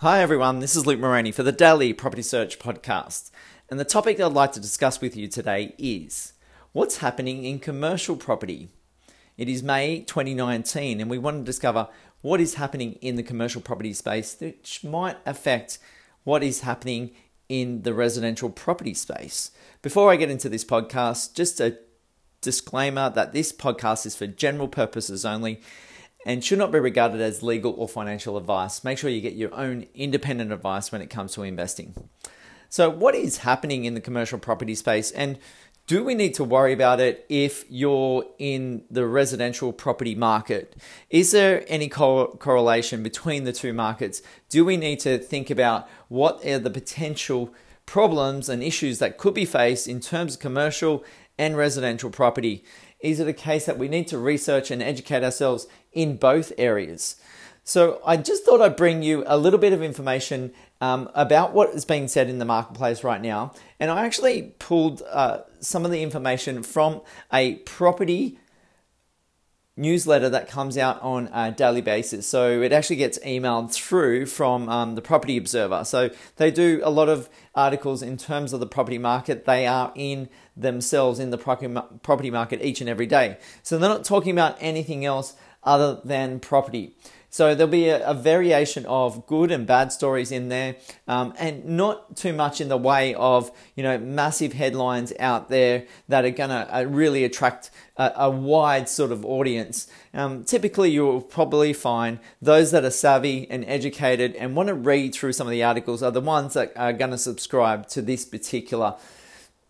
Hi, everyone. This is Luke Moroney for the Daily Property Search Podcast. And the topic I'd like to discuss with you today is what's happening in commercial property. It is May 2019, and we want to discover what is happening in the commercial property space which might affect what is happening in the residential property space. Before I get into this podcast, just a disclaimer that this podcast is for general purposes only and should not be regarded as legal or financial advice. Make sure you get your own independent advice when it comes to investing. So, what is happening in the commercial property space, and do we need to worry about it if you're in the residential property market? Is there any co- correlation between the two markets? Do we need to think about what are the potential problems and issues that could be faced in terms of commercial and residential property? Is it a case that we need to research and educate ourselves in both areas? So, I just thought I'd bring you a little bit of information um, about what is being said in the marketplace right now. And I actually pulled uh, some of the information from a property newsletter that comes out on a daily basis. So it actually gets emailed through from um, the Property Observer. So they do a lot of articles in terms of the property market. They are in themselves in the property market each and every day. So they're not talking about anything else other than property. So there'll be a, a, variation of good and bad stories in there, um, and not too much in the way of you know massive headlines out there that are going to uh, really attract a, a, wide sort of audience. Um, typically, you'll probably find those that are savvy and educated and want to read through some of the articles are the ones that are going to subscribe to this particular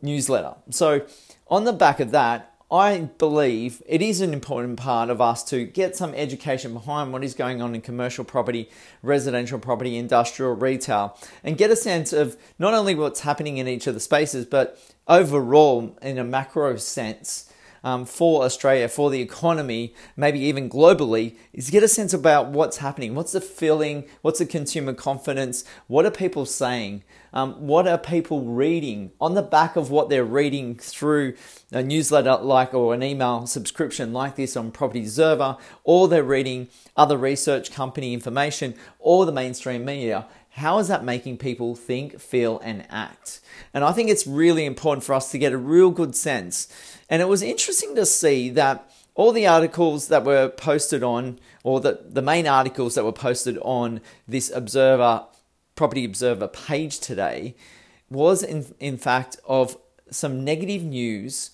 newsletter. So on the back of that, I believe it is an important part of us to get some education behind what is going on in commercial property, residential property, industrial, retail, and get a sense of not only what's happening in each of the spaces, but overall in a macro sense um, for Australia, for the economy, maybe even globally, is get a sense about what's happening. What's the feeling? What's the consumer confidence? What are people saying? Um, what are people reading on the back of what they're reading through a newsletter like or an email subscription like this on Property Observer, or they're reading other research company information or the mainstream media? How is that making people think, feel, and act? And I think it's really important for us to get a real good sense. And it was interesting to see that all the articles that were posted on, or the, the main articles that were posted on this Observer, Property Observer page today, was in, in fact of some negative news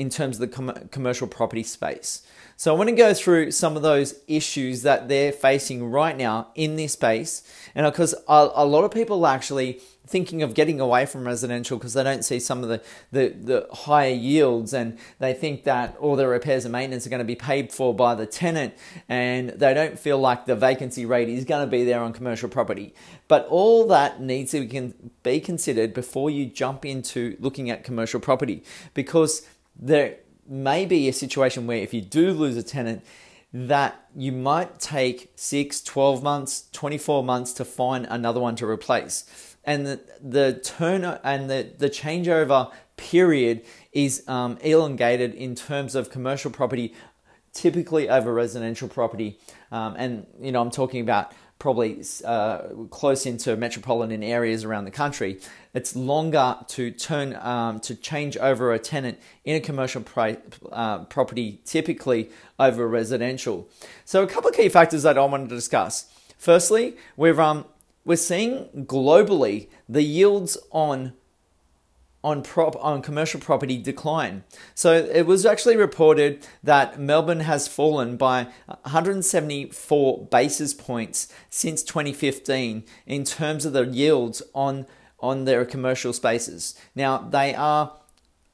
in terms of the com- commercial property space. So I want to go through some of those issues that they're facing right now in this space, and because a, a lot of people are actually thinking of getting away from residential because they don't see some of the, the, the higher yields and they think that all the repairs and maintenance are going to be paid for by the tenant and they don't feel like the vacancy rate is going to be there on commercial property. But all that needs to be considered before you jump into looking at commercial property because there may be a situation where if you do lose a tenant, that you might take 6, 12 months, 24 months to find another one to replace. And the, the turn and the, the changeover period is um, elongated in terms of commercial property, typically over residential property. Um, and, you know, I'm talking about probably uh, close into metropolitan areas around the country, it's longer to turn um, to change over a tenant in a commercial uh, property, typically over residential. So, a couple of key factors that I wanted to discuss. Firstly, we're um, we're seeing globally the yields on on prop on commercial property decline. So it was actually reported that Melbourne has fallen by 174 basis points since 2015 in terms of the yields on on their commercial spaces. Now they are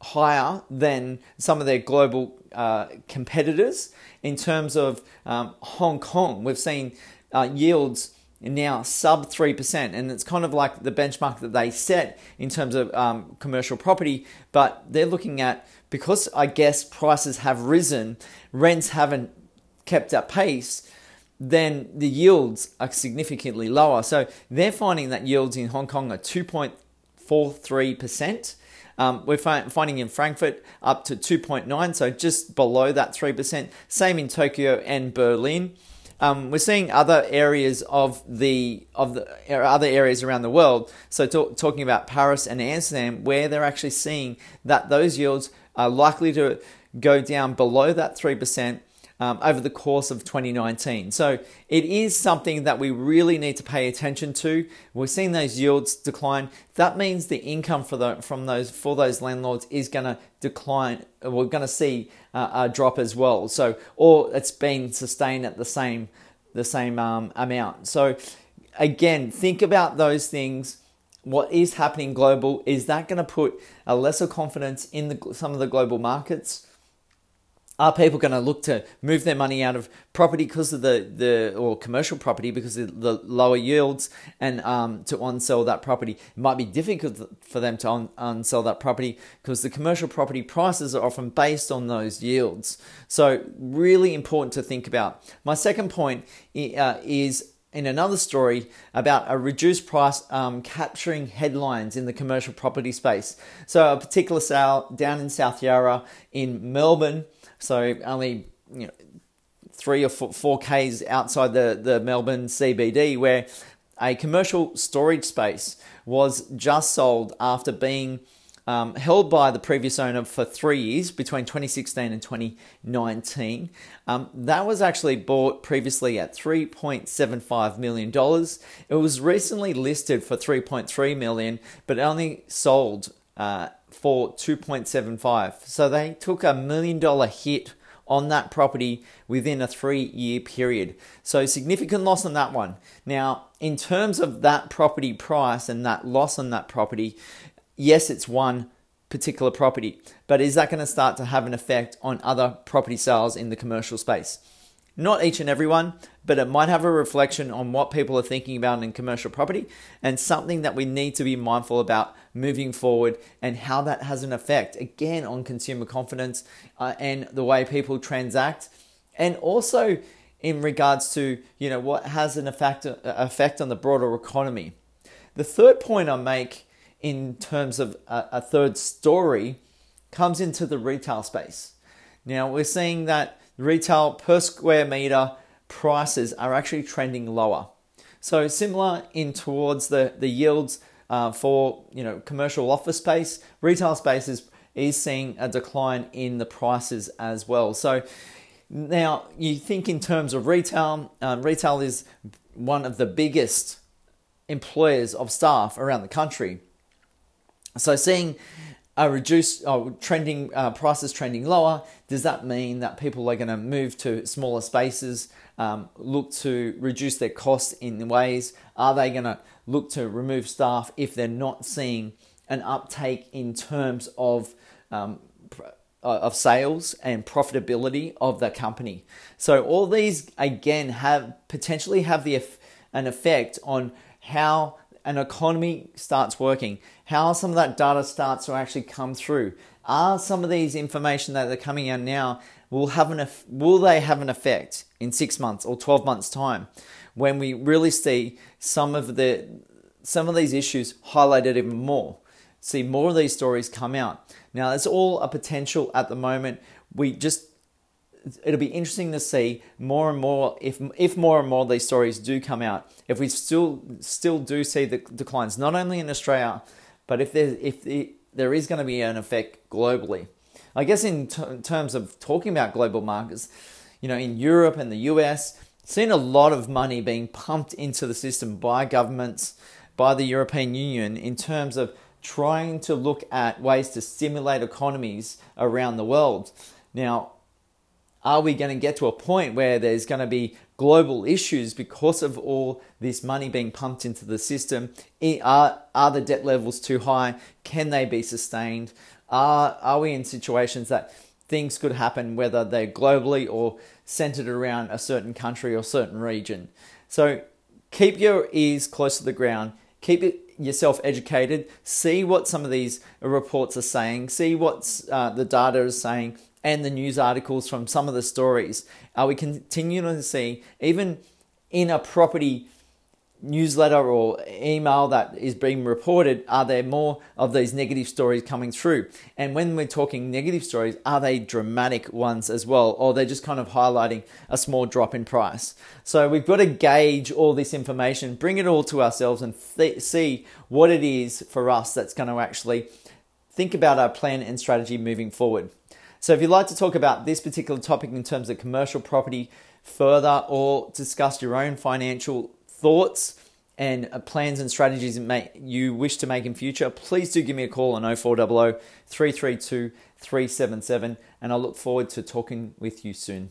higher than some of their global uh, competitors in terms of um, Hong Kong. We've seen uh, yields now sub 3%. And it's kind of like the benchmark that they set in terms of um, commercial property. But they're looking at, because I guess prices have risen, rents haven't kept up pace, then the yields are significantly lower. So they're finding that yields in Hong Kong are 2.43%. Um, we're finding in Frankfurt up to 2.9, so just below that 3%. Same in Tokyo and Berlin. Um, we're seeing other areas of the of the other areas around the world. So talk, talking about Paris and Amsterdam, where they're actually seeing that those yields are likely to go down below that three percent um, over the course of 2019. So it is something that we really need to pay attention to. We're seeing those yields decline. That means the income for the from those for those landlords is going to decline. We're going to see uh, a drop as well. So or it's been sustained at the same the same um, amount. So again, think about those things what is happening global is that going to put a lesser confidence in the, some of the global markets are people going to look to move their money out of property because of the, the or commercial property because of the lower yields and um, to unsell that property? It might be difficult for them to un- unsell that property because the commercial property prices are often based on those yields. So really important to think about. My second point uh, is in another story about a reduced price um, capturing headlines in the commercial property space. So, a particular sale down in South Yarra in Melbourne so only you know, three or four, four Ks outside the, the Melbourne CBD, where a commercial storage space was just sold after being um, held by the previous owner for three years between 2016 and 2019. Um, that was actually bought previously at $3.75 million. It was recently listed for 3.3 million, but only sold uh, for 2.75. So they took a million dollar hit on that property within a three year period. So significant loss on that one. Now, in terms of that property price and that loss on that property, yes, it's one particular property, but is that going to start to have an effect on other property sales in the commercial space? Not each and every one, but it might have a reflection on what people are thinking about in commercial property and something that we need to be mindful about moving forward and how that has an effect again on consumer confidence uh, and the way people transact. And also in regards to you know what has an effect effect on the broader economy. The third point i make in terms of a, a third story comes into the retail space. Now we're seeing that retail per square meter prices are actually trending lower. So similar in towards the, the yields uh, for you know commercial office space, retail space is, is seeing a decline in the prices as well. So now you think in terms of retail, um, retail is one of the biggest employers of staff around the country. So seeing a reduced oh, trending uh, prices trending lower, does that mean that people are going to move to smaller spaces, um, look to reduce their costs in ways? Are they going to look to remove staff if they're not seeing an uptake in terms of um, uh, of sales and profitability of the company? So all these again have potentially have the an effect on how an economy starts working, how some of that data starts to actually come through. Are some of these information that are coming out now will have an will they have an effect in six months or twelve months time when we really see some of the some of these issues highlighted even more? See more of these stories come out. Now it's all a potential at the moment. We just it'll be interesting to see more and more if if more and more of these stories do come out. If we still still do see the declines, not only in Australia, but if there if the, there is going to be an effect globally. I guess in, t- in terms of talking about global markets, you know, in Europe and the US, seen a lot of money being pumped into the system by governments, by the European Union in terms of trying to look at ways to stimulate economies around the world. Now, are we going to get to a point where there's going to be global issues because of all this money being pumped into the system? Are, are the debt levels too high? Can they be sustained? Are, are we in situations that things could happen, whether they're globally or centered around a certain country or certain region? So keep your ears close to the ground, keep it, yourself educated, see what some of these reports are saying, see what uh, the data is saying and the news articles from some of the stories, are we continuing to see, even in a property newsletter or email that is being reported, are there more of these negative stories coming through? And when we're talking negative stories, are they dramatic ones as well, or they're just kind of highlighting a small drop in price? So we've got to gauge all this information, bring it all to ourselves, and th- see what it is for us that's going to actually think about our plan and strategy moving forward. So if you'd like to talk about this particular topic in terms of commercial property further or discuss your own financial thoughts and uh, plans and strategies you wish to make in future, please do give me a call on 0400 332 377 and I look forward to talking with you soon.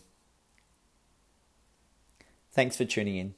Thanks for tuning in.